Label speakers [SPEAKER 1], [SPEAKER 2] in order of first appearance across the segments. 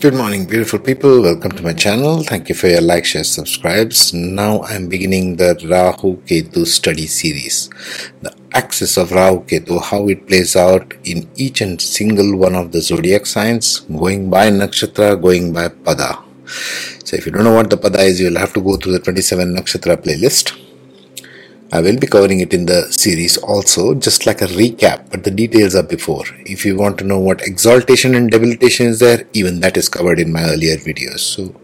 [SPEAKER 1] Good morning, beautiful people. Welcome to my channel. Thank you for your like, share, subscribes. Now I'm beginning the Rahu Ketu study series. The axis of Rahu Ketu, how it plays out in each and single one of the zodiac signs, going by nakshatra, going by pada. So if you don't know what the pada is, you'll have to go through the 27 nakshatra playlist. I will be covering it in the series also, just like a recap, but the details are before. If you want to know what exaltation and debilitation is there, even that is covered in my earlier videos. So,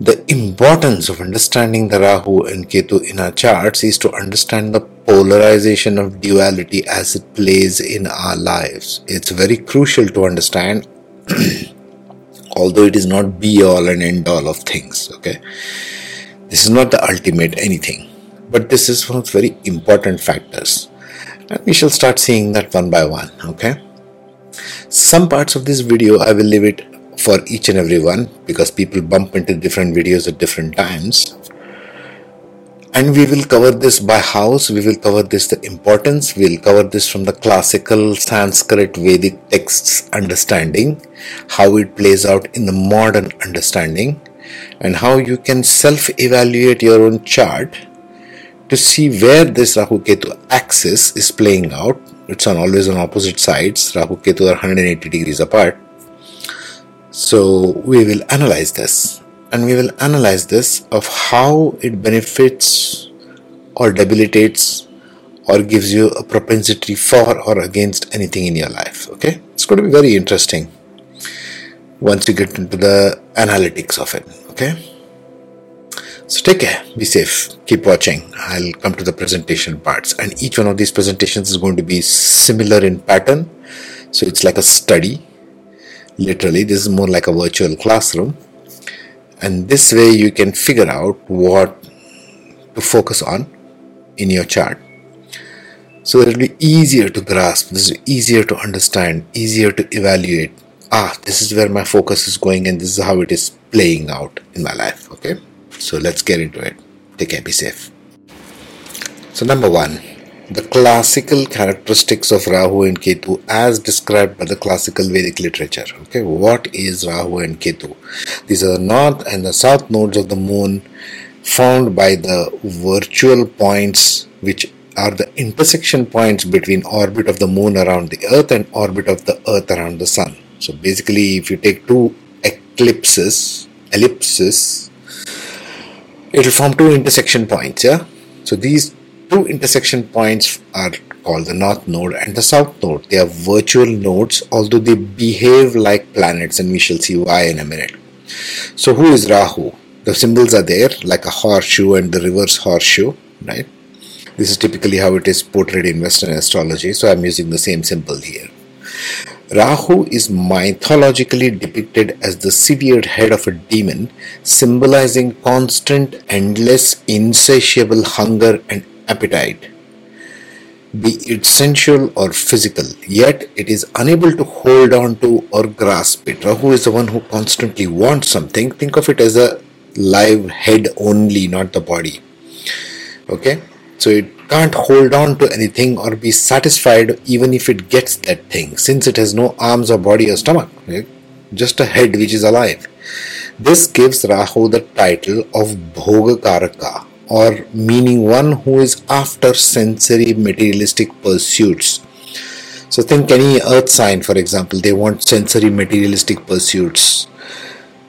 [SPEAKER 1] the importance of understanding the Rahu and Ketu in our charts is to understand the polarization of duality as it plays in our lives. It's very crucial to understand, although it is not be all and end all of things. Okay, this is not the ultimate anything but this is one of the very important factors. And we shall start seeing that one by one okay? Some parts of this video i will leave it for each and every one because people bump into different videos at different times. And we will cover this by house. We will cover this the importance. We'll cover this from the classical sanskrit vedic texts understanding how it plays out in the modern understanding and how you can self evaluate your own chart to see where this Rahu Ketu axis is playing out. It's on always on opposite sides. Rahu Ketu are 180 degrees apart. So we will analyze this and we will analyze this of how it benefits or debilitates or gives you a propensity for or against anything in your life. Okay, it's going to be very interesting once you get into the analytics of it. Okay. So take care, be safe, keep watching. I'll come to the presentation parts, and each one of these presentations is going to be similar in pattern. So it's like a study. Literally, this is more like a virtual classroom, and this way you can figure out what to focus on in your chart. So it'll be easier to grasp, this is easier to understand, easier to evaluate. Ah, this is where my focus is going, and this is how it is playing out in my life. Okay. So let's get into it. Take care, be safe. So, number one, the classical characteristics of Rahu and Ketu as described by the classical Vedic literature. Okay, what is Rahu and Ketu? These are the north and the south nodes of the moon found by the virtual points which are the intersection points between orbit of the moon around the earth and orbit of the earth around the sun. So basically if you take two eclipses, ellipses it will form two intersection points yeah? So these two intersection points are called the north node and the south node. They are virtual nodes although they behave like planets and we shall see why in a minute. So who is rahu? The symbols are there like a horseshoe and the reverse horseshoe right? This is typically how it is portrayed in western astrology so i'm using the same symbol here Rahu is mythologically depicted as the severed head of a demon, symbolizing constant, endless, insatiable hunger and appetite, be it sensual or physical, yet it is unable to hold on to or grasp it. Rahu is the one who constantly wants something. Think of it as a live head only, not the body. Okay? So it can't hold on to anything or be satisfied even if it gets that thing, since it has no arms or body or stomach, just a head which is alive. This gives Rahu the title of Bhogakaraka, or meaning one who is after sensory materialistic pursuits. So think any earth sign, for example, they want sensory materialistic pursuits.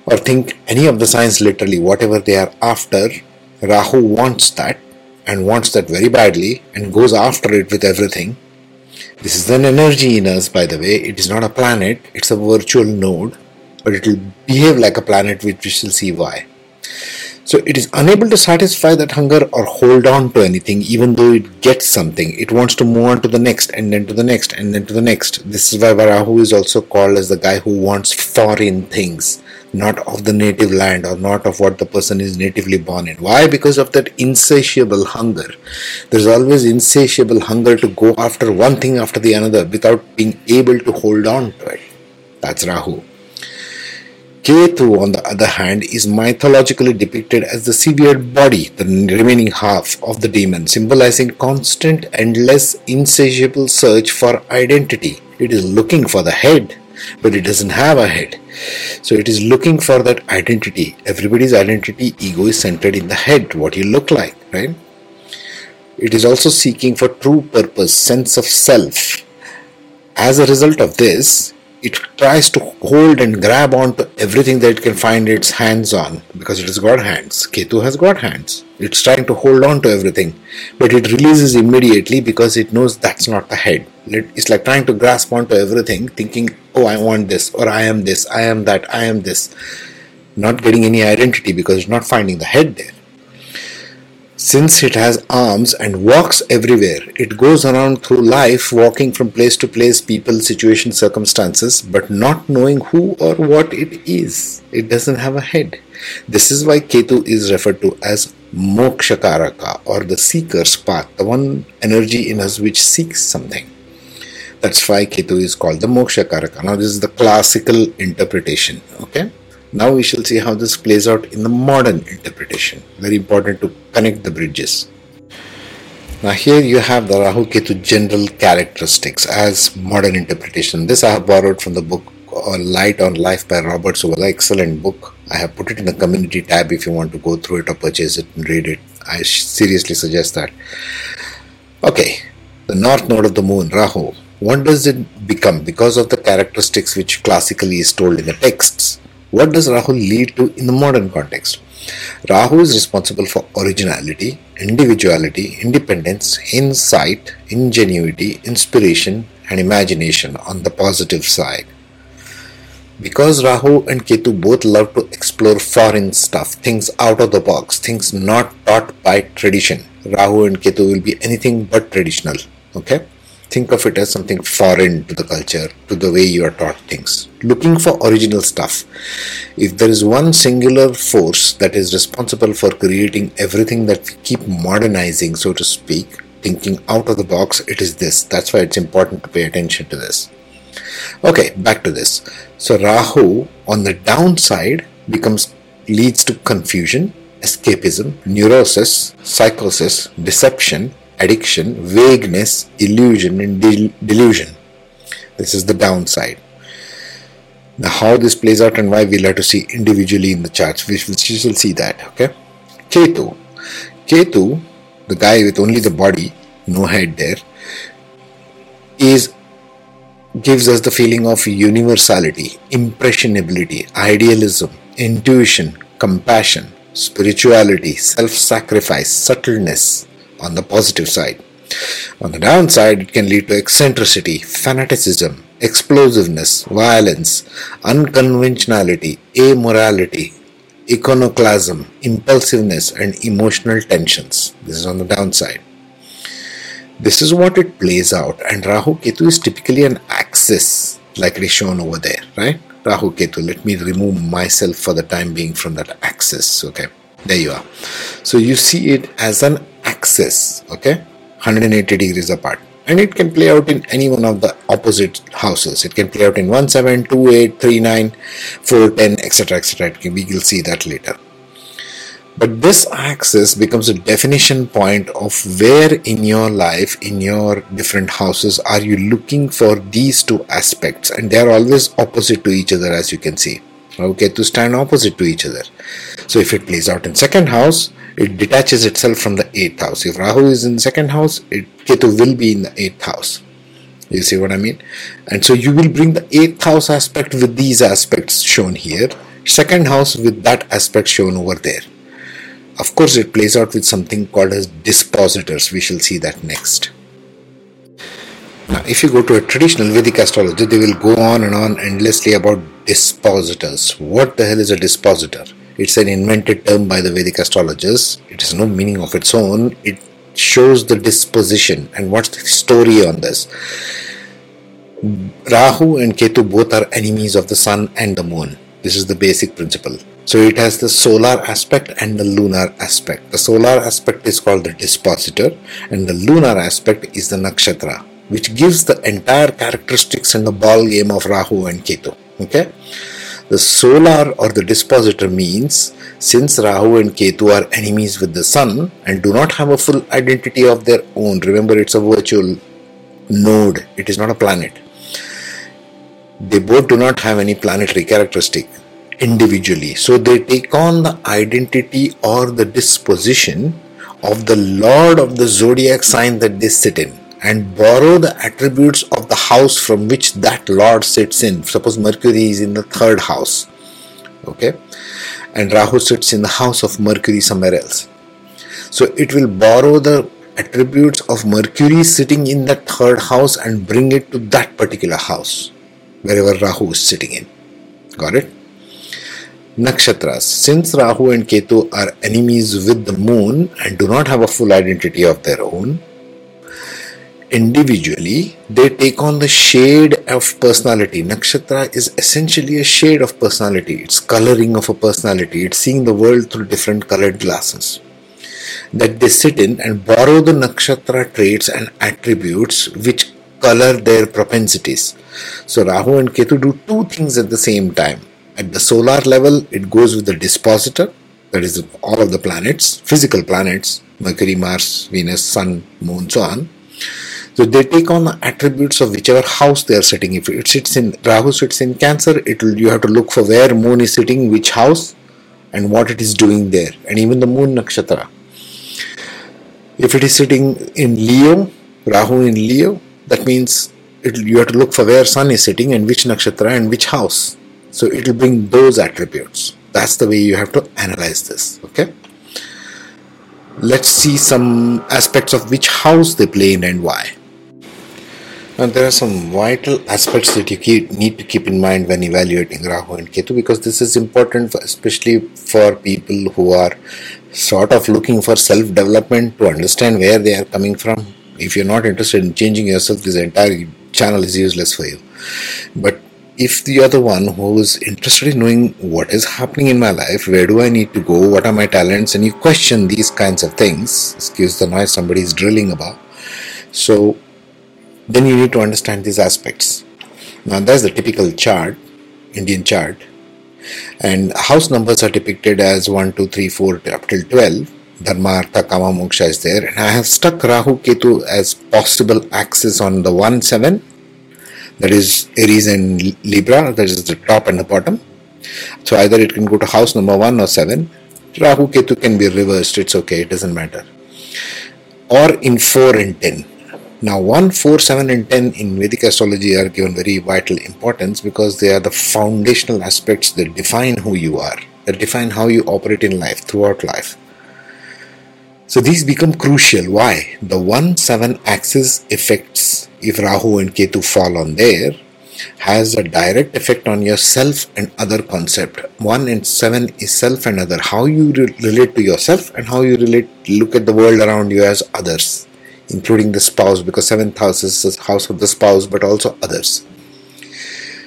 [SPEAKER 1] Or think any of the signs literally, whatever they are after, Rahu wants that and wants that very badly and goes after it with everything. This is an energy in us, by the way. It is not a planet, it's a virtual node, but it will behave like a planet, which we shall see why. So it is unable to satisfy that hunger or hold on to anything, even though it gets something. It wants to move on to the next, and then to the next, and then to the next. This is why Varahu is also called as the guy who wants foreign things not of the native land or not of what the person is natively born in. Why? Because of that insatiable hunger. There's always insatiable hunger to go after one thing after the another without being able to hold on to it. That's Rahu. Ketu, on the other hand, is mythologically depicted as the severed body, the remaining half of the demon, symbolizing constant, endless, insatiable search for identity. It is looking for the head but it doesn't have a head. So it is looking for that identity. Everybody's identity, ego is centered in the head, what you look like, right? It is also seeking for true purpose, sense of self. As a result of this, it tries to hold and grab onto everything that it can find its hands on because it has got hands. Ketu has got hands. It's trying to hold on to everything, but it releases immediately because it knows that's not the head. It's like trying to grasp onto everything, thinking, oh, I want this, or I am this, I am that, I am this. Not getting any identity because it's not finding the head there. Since it has arms and walks everywhere, it goes around through life walking from place to place, people, situations, circumstances, but not knowing who or what it is. It doesn't have a head. This is why Ketu is referred to as Mokshakaraka or the seeker's path, the one energy in us which seeks something. That's why Ketu is called the Mokshakaraka. Now, this is the classical interpretation. Okay. Now we shall see how this plays out in the modern interpretation. Very important to connect the bridges. Now here you have the Rahu Ketu general characteristics as modern interpretation. This I have borrowed from the book uh, Light on Life by Robert Svoboda. Excellent book. I have put it in the community tab if you want to go through it or purchase it and read it. I seriously suggest that. Okay, the north node of the moon, Rahu. What does it become because of the characteristics which classically is told in the texts? What does Rahu lead to in the modern context? Rahu is responsible for originality, individuality, independence, insight, ingenuity, inspiration, and imagination on the positive side. Because Rahu and Ketu both love to explore foreign stuff, things out of the box, things not taught by tradition, Rahu and Ketu will be anything but traditional. Okay? Think of it as something foreign to the culture, to the way you are taught things. Looking for original stuff. If there is one singular force that is responsible for creating everything that we keep modernizing, so to speak, thinking out of the box, it is this. That's why it's important to pay attention to this. Okay, back to this. So Rahu on the downside becomes leads to confusion, escapism, neurosis, psychosis, deception, addiction, vagueness, illusion, and del- delusion. This is the downside. Now, how this plays out and why we'll have to see individually in the charts, which we shall see that. Okay, Ketu. Ketu, the guy with only the body, no head there, is gives us the feeling of universality, impressionability, idealism, intuition, compassion, spirituality, self sacrifice, subtleness, on the positive side. On the downside, it can lead to eccentricity, fanaticism, explosiveness, violence, unconventionality, amorality, iconoclasm, impulsiveness, and emotional tensions. This is on the downside. This is what it plays out, and Rahu Ketu is typically an axis, like it is shown over there, right? Rahu Ketu. Let me remove myself for the time being from that axis. Okay, there you are. So you see it as an axis okay? 180 degrees apart. And it can play out in any one of the opposite houses. It can play out in 1 7 2 8 3 9 4 10 etc etc we will see that later. But this axis becomes a definition point of where in your life in your different houses are you looking for these two aspects? And they are always opposite to each other as you can see. Okay to stand opposite to each other. So if it plays out in second house it detaches itself from the 8th house. If Rahu is in second house, it, Ketu will be in the 8th house. You see what I mean? And so you will bring the 8th house aspect with these aspects shown here, second house with that aspect shown over there. Of course, it plays out with something called as dispositors. We shall see that next. Now, if you go to a traditional Vedic astrology, they will go on and on endlessly about dispositors. What the hell is a dispositor? It's an invented term by the Vedic astrologers. It has no meaning of its own. It shows the disposition and what's the story on this. Rahu and Ketu both are enemies of the sun and the moon. This is the basic principle. So it has the solar aspect and the lunar aspect. The solar aspect is called the dispositor and the lunar aspect is the nakshatra, which gives the entire characteristics and the ball game of Rahu and Ketu. Okay? The solar or the dispositor means since Rahu and Ketu are enemies with the sun and do not have a full identity of their own, remember it's a virtual node, it is not a planet. they both do not have any planetary characteristic individually. So they take on the identity or the disposition of the lord of the zodiac sign that they sit in and borrow the attributes of the house from which that lord sits in. Suppose Mercury is in the third house, okay, and Rahu sits in the house of Mercury somewhere else. So it will borrow the attributes of Mercury sitting in that third house and bring it to that particular house, wherever Rahu is sitting in. Got it? Nakshatras. Since Rahu and Ketu are enemies with the moon and do not have a full identity of their own, individually they take on the shade of personality. Nakshatra is essentially a shade of personality, it's coloring of a personality, it's seeing the world through different colored glasses. That they sit in and borrow the nakshatra traits and attributes which color their propensities. So Rahu and Ketu do two things at the same time at the solar level, it goes with the dispositor, that is all of the planets, physical planets, Mercury, Mars, Venus, Sun, Moon, so on. So they take on the attributes of whichever house they are sitting. If it sits in Rahu sits in Cancer, it will you have to look for where Moon is sitting, which house, and what it is doing there, and even the Moon Nakshatra. If it is sitting in Leo, Rahu in Leo, that means it, you have to look for where Sun is sitting and which nakshatra and which house. So it will bring those attributes. That's the way you have to analyze this. Okay. Let's see some aspects of which house they play in and why. Now there are some vital aspects that you keep, need to keep in mind when evaluating Rahu and Ketu because this is important, for, especially for people who are sort of looking for self-development to understand where they are coming from. If you're not interested in changing yourself, this entire channel is useless for you. But if you're the one who's interested in knowing what is happening in my life, where do I need to go, what are my talents, and you question these kinds of things, excuse the noise somebody is drilling about. So then you need to understand these aspects. Now that's the typical chart, Indian chart. And house numbers are depicted as 1, 2, 3, 4 up till 12. Dharma, Artha, Kama, Moksha is there. And I have stuck Rahu Ketu as possible axis on the 1, 7 that is Aries and Libra, that is the top and the bottom. So either it can go to house number 1 or 7. Rahu Ketu can be reversed, it's okay, it doesn't matter. Or in 4 and 10. Now 1, 4, 7 and 10 in Vedic astrology are given very vital importance because they are the foundational aspects that define who you are, that define how you operate in life, throughout life. So these become crucial. Why? The 1 7 axis effects, if Rahu and Ketu fall on there, has a direct effect on your self and other concept. 1 and 7 is self and other. How you re- relate to yourself and how you relate, look at the world around you as others, including the spouse, because 7th house is the house of the spouse, but also others.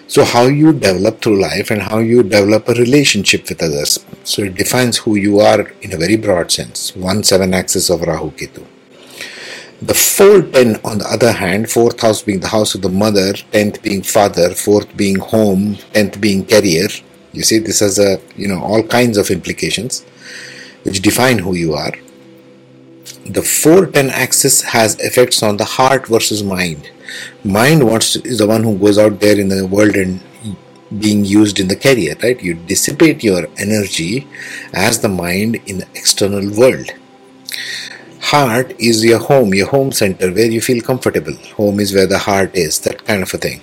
[SPEAKER 1] So, how you develop through life and how you develop a relationship with others. So, it defines who you are in a very broad sense. 1 7 axis of Rahu Ketu. The 4 10, on the other hand, fourth house being the house of the mother, 10th being father, fourth being home, 10th being career. You see, this has a, you know, all kinds of implications which define who you are. The 410 axis has effects on the heart versus mind. Mind wants to, is the one who goes out there in the world and being used in the career right? You dissipate your energy as the mind in the external world. Heart is your home your home center where you feel comfortable. Home is where the heart is that kind of a thing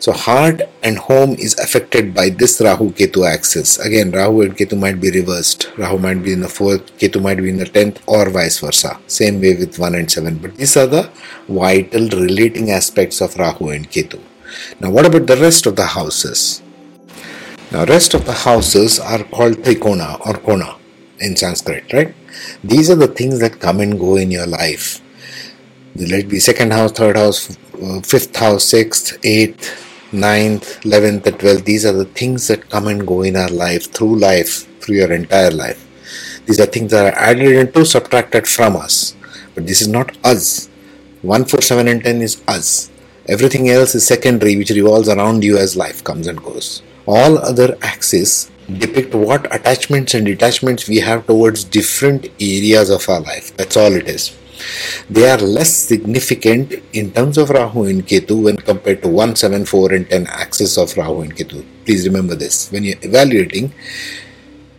[SPEAKER 1] so heart and home is affected by this Rahu Ketu axis. Again, Rahu and Ketu might be reversed. Rahu might be in the fourth, Ketu might be in the tenth, or vice versa. Same way with one and seven. But these are the vital relating aspects of Rahu and Ketu. Now, what about the rest of the houses? Now, rest of the houses are called Trikona or Kona in Sanskrit, right? These are the things that come and go in your life. Let it be second house, third house, uh, fifth house, sixth, eighth, ninth, eleventh, and twelfth. These are the things that come and go in our life, through life, through your entire life. These are things that are added into, subtracted from us. But this is not us. 1, 4, 7, and 10 is us. Everything else is secondary, which revolves around you as life comes and goes. All other axes depict what attachments and detachments we have towards different areas of our life. That's all it is. They are less significant in terms of Rahu and Ketu when compared to 1, 7, 4 and 10 axis of Rahu and Ketu. Please remember this. When you're evaluating,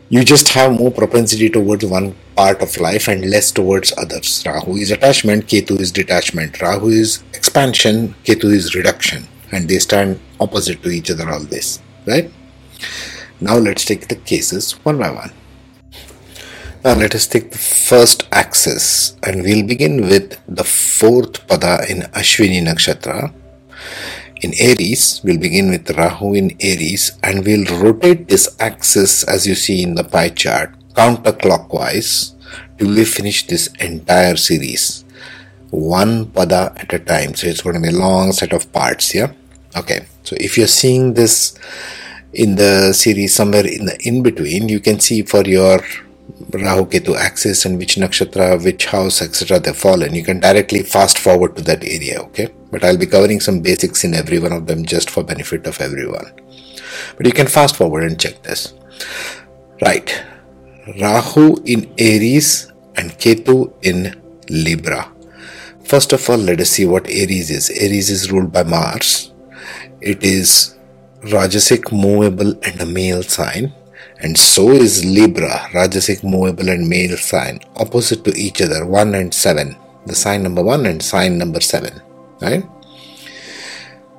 [SPEAKER 1] you just have more propensity towards one part of life and less towards others. Rahu is attachment, Ketu is detachment. Rahu is expansion, Ketu is reduction. And they stand opposite to each other, all this. Right? Now let's take the cases one by one. Now let us take the first axis and we'll begin with the fourth pada in Ashwini Nakshatra. In Aries, we'll begin with Rahu in Aries and we'll rotate this axis as you see in the pie chart counterclockwise till we finish this entire series. One pada at a time. So it's going to be a long set of parts, yeah? Okay, so if you're seeing this in the series somewhere in the in between, you can see for your Rahu Ketu axis and which nakshatra, which house, etc. they fall in. You can directly fast forward to that area, okay? But I'll be covering some basics in every one of them just for benefit of everyone. But you can fast forward and check this. Right. Rahu in Aries and Ketu in Libra. First of all, let us see what Aries is. Aries is ruled by Mars. It is Rajasic, movable, and a male sign and so is Libra, Rajasic movable and male sign, opposite to each other, 1 and 7. The sign number 1 and sign number 7. Right?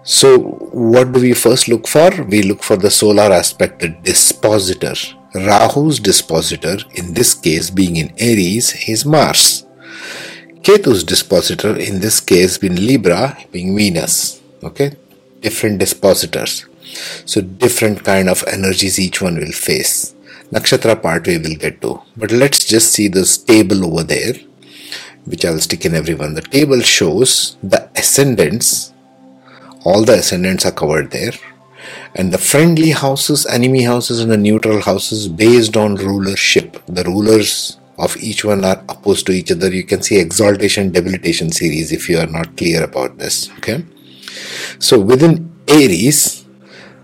[SPEAKER 1] So, what do we first look for? We look for the solar aspect, the dispositor. Rahu's dispositor, in this case being in Aries, is Mars. Ketu's dispositor, in this case being Libra, being Venus. Okay? Different dispositors. So different kind of energies each one will face. Nakshatra part we will get to. But let's just see this table over there, which I'll stick in everyone. The table shows the ascendants. All the ascendants are covered there. And the friendly houses, enemy houses, and the neutral houses based on rulership. The rulers of each one are opposed to each other. You can see exaltation, debilitation series if you are not clear about this. Okay. So within Aries,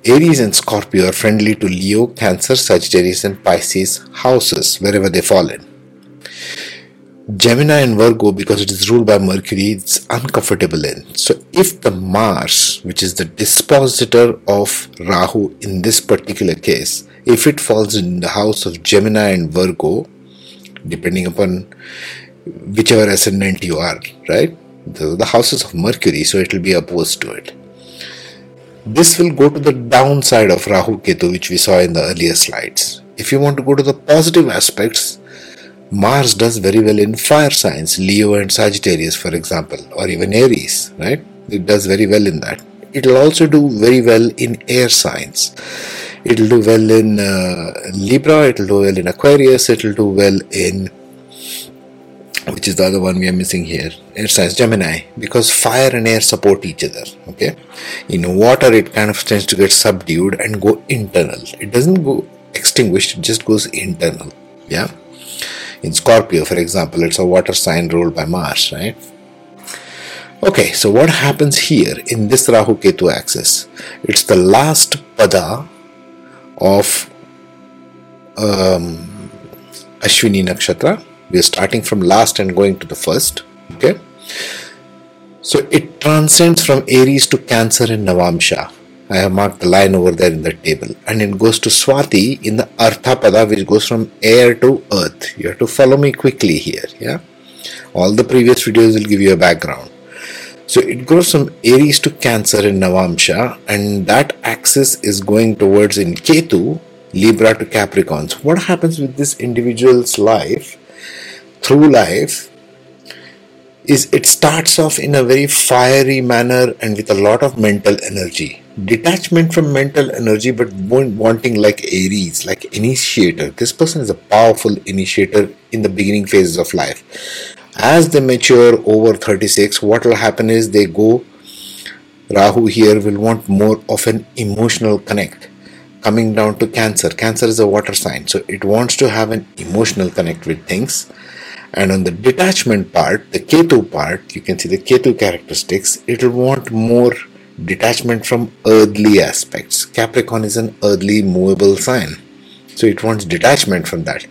[SPEAKER 1] Aries and Scorpio are friendly to Leo, Cancer, Sagittarius, and Pisces houses wherever they fall in. Gemini and Virgo, because it is ruled by Mercury, it's uncomfortable in. So, if the Mars, which is the dispositor of Rahu in this particular case, if it falls in the house of Gemini and Virgo, depending upon whichever ascendant you are, right? The, the houses of Mercury, so it will be opposed to it. This will go to the downside of Rahu Ketu, which we saw in the earlier slides. If you want to go to the positive aspects, Mars does very well in fire signs, Leo and Sagittarius, for example, or even Aries, right? It does very well in that. It will also do very well in air signs. It will do well in uh, Libra, it will do well in Aquarius, it will do well in which is the other one we are missing here. Air signs gemini because fire and air support each other okay? In water it kind of tends to get subdued and go internal. It doesn't go extinguished it just goes internal yeah? In scorpio for example it's a water sign ruled by mars right? Okay so what happens here in this rahu ketu axis? It's the last pada of um, ashwini nakshatra we are starting from last and going to the first okay? So it transcends from aries to cancer in navamsha i have marked the line over there in the table. And it goes to swati in the arthapada which goes from air to earth. You have to follow me quickly here yeah? All the previous videos will give you a background. So it goes from Aries to Cancer in Navamsha, and that axis is going towards in Ketu, Libra to Capricorns. What happens with this individual's life through life is it starts off in a very fiery manner and with a lot of mental energy. Detachment from mental energy but wanting like aries like initiator. This person is a powerful initiator in the beginning phases of life. As they mature over 36 what will happen is they go rahu here will want more of an emotional connect coming down to cancer. Cancer is a water sign so it wants to have an emotional connect with things and on the detachment part, the Ketu part, you can see the Ketu characteristics, it will want more detachment from earthly aspects. Capricorn is an earthly movable sign. So it wants detachment from that.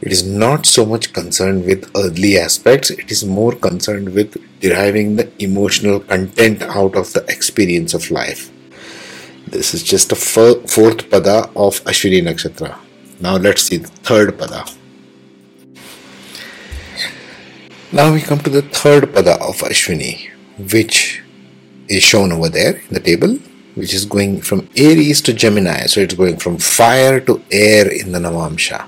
[SPEAKER 1] It is not so much concerned with earthly aspects, it is more concerned with deriving the emotional content out of the experience of life. This is just the fourth pada of Ashwini Nakshatra. Now let's see the third pada. Now we come to the third pada of Ashwini, which is shown over there in the table, which is going from Aries to Gemini. So it's going from fire to air in the Navamsha.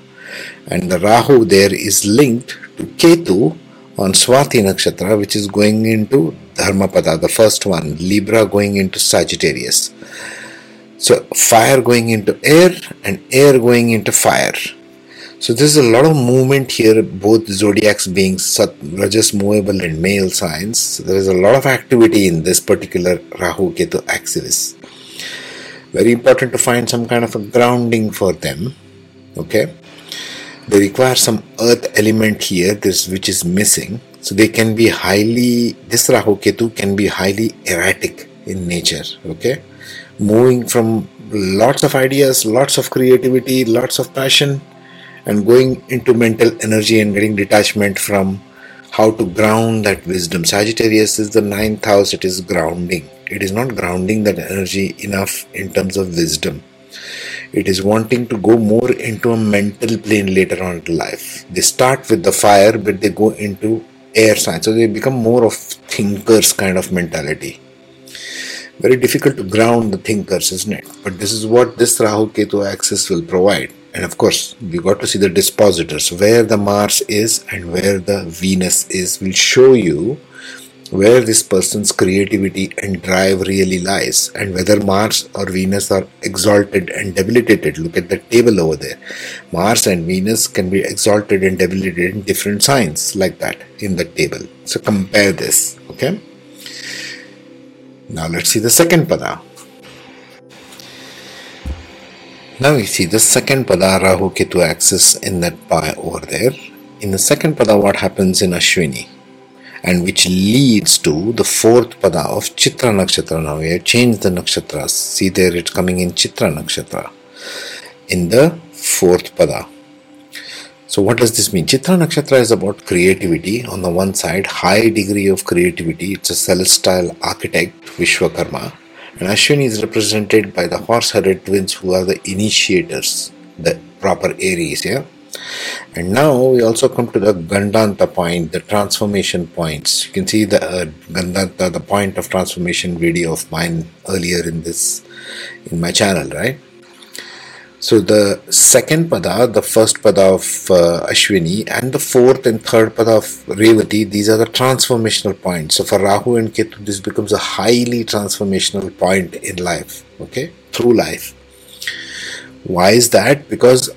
[SPEAKER 1] And the Rahu there is linked to Ketu on Swati Nakshatra, which is going into Dharmapada, the first one, Libra going into Sagittarius. So fire going into air and air going into fire. So there's a lot of movement here, both zodiacs being Sat, Rajas movable and male signs. So there is a lot of activity in this particular Rahu Ketu axis. Very important to find some kind of a grounding for them. Okay. They require some earth element here, this which is missing. So they can be highly this Rahu Ketu can be highly erratic in nature. Okay. Moving from lots of ideas, lots of creativity, lots of passion and going into mental energy and getting detachment from how to ground that wisdom. Sagittarius is the ninth house, it is grounding. It is not grounding that energy enough in terms of wisdom. It is wanting to go more into a mental plane later on in life. They start with the fire, but they go into air sign. So they become more of thinkers kind of mentality. Very difficult to ground the thinkers, isn't it? But this is what this Rahu Ketu axis will provide and of course we got to see the dispositors where the mars is and where the venus is will show you where this person's creativity and drive really lies and whether mars or venus are exalted and debilitated. Look at the table over there. Mars and venus can be exalted and debilitated in different signs like that in the table. So compare this okay? Now let's see the second pada Now you see the second pada Rahu Ketu axis in that pie over there. In the second pada, what happens in Ashwini? And which leads to the fourth pada of Chitra Nakshatra. Now we have changed the nakshatras. See there, it's coming in Chitra Nakshatra. In the fourth pada. So what does this mean? Chitra Nakshatra is about creativity. On the one side, high degree of creativity. It's a celestial architect, Vishwakarma and Ashwini is represented by the horse-headed twins who are the initiators, the proper Aries, yeah. And now we also come to the Gandanta point, the transformation points. You can see the uh, Gandanta, the point of transformation video of mine earlier in this, in my channel, right? So the second pada, the first pada of uh, Ashwini, and the fourth and third pada of Revati, these are the transformational points. So for Rahu and Ketu, this becomes a highly transformational point in life, okay, through life. Why is that? Because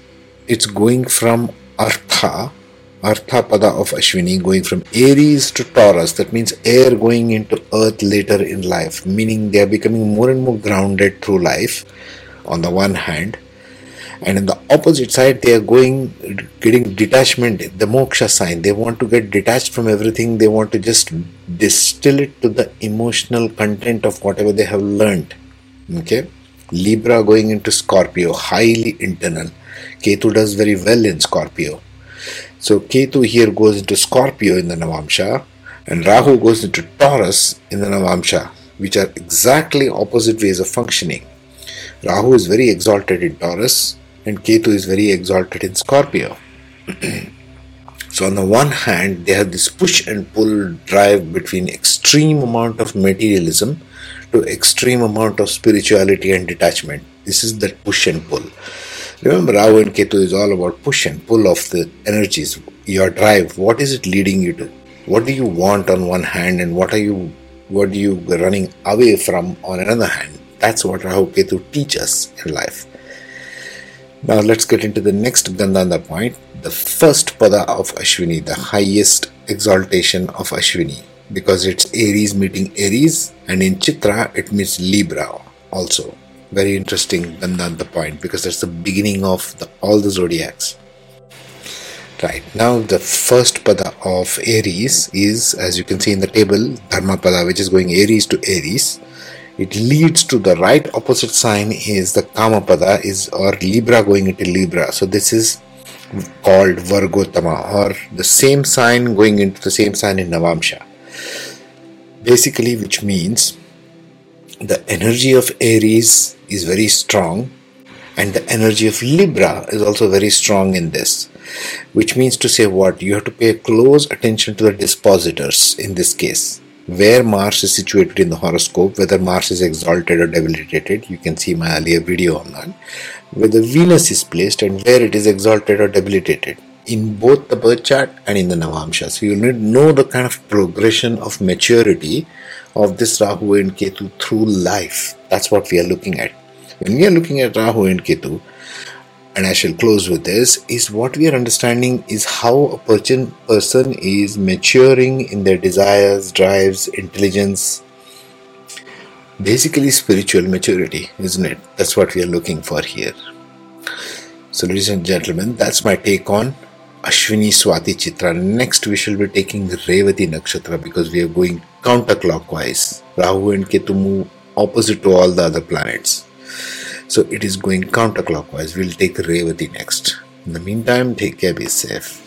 [SPEAKER 1] it's going from Artha, Artha pada of Ashwini, going from Aries to Taurus. That means air going into Earth later in life, meaning they are becoming more and more grounded through life on the one hand and in the opposite side they are going getting detachment the moksha sign. They want to get detached from everything. They want to just distill it to the emotional content of whatever they have learned. Okay? Libra going into scorpio highly internal. Ketu does very well in scorpio. So ketu here goes into scorpio in the navamsha and rahu goes into taurus in the navamsha which are exactly opposite ways of functioning. Rahu is very exalted in taurus and Ketu is very exalted in Scorpio. so on the one hand, they have this push and pull drive between extreme amount of materialism to extreme amount of spirituality and detachment. This is that push and pull. Remember, Rahu and Ketu is all about push and pull of the energies, your drive. What is it leading you to? What do you want on one hand, and what are you, what are you running away from on another hand? That's what Rahu Ketu teach us in life. Now let's get into the next Gandanta point, the first pada of Ashwini, the highest exaltation of Ashwini, because it's Aries meeting Aries, and in Chitra it meets Libra also. Very interesting Gandanta point because that's the beginning of the, all the zodiacs. Right now, the first pada of Aries is, as you can see in the table, Dharma pada, which is going Aries to Aries. It leads to the right opposite sign is the Kamapada is or Libra going into Libra. So this is called Vargottama or the same sign going into the same sign in Navamsha. Basically, which means the energy of Aries is very strong and the energy of Libra is also very strong in this. Which means to say what? You have to pay close attention to the dispositors in this case where Mars is situated in the horoscope, whether Mars is exalted or debilitated. You can see my earlier video on that. Whether Venus is placed and where it is exalted or debilitated in both the birth chart and in the Navamsha. So you need to know the kind of progression of maturity of this Rahu and Ketu through life. That's what we are looking at. When we are looking at Rahu and Ketu, and I shall close with this, is what we are understanding is how a person, person is maturing in their desires, drives, intelligence, basically spiritual maturity, isn't it? That's what we are looking for here. So, ladies and gentlemen, that's my take on Ashwini Swati Chitra. Next, we shall be taking Revati Nakshatra because we are going counterclockwise. Rahu and Ketu move opposite to all the other planets. So it is going counterclockwise. We'll take the Revati next. In the meantime, take care, be safe.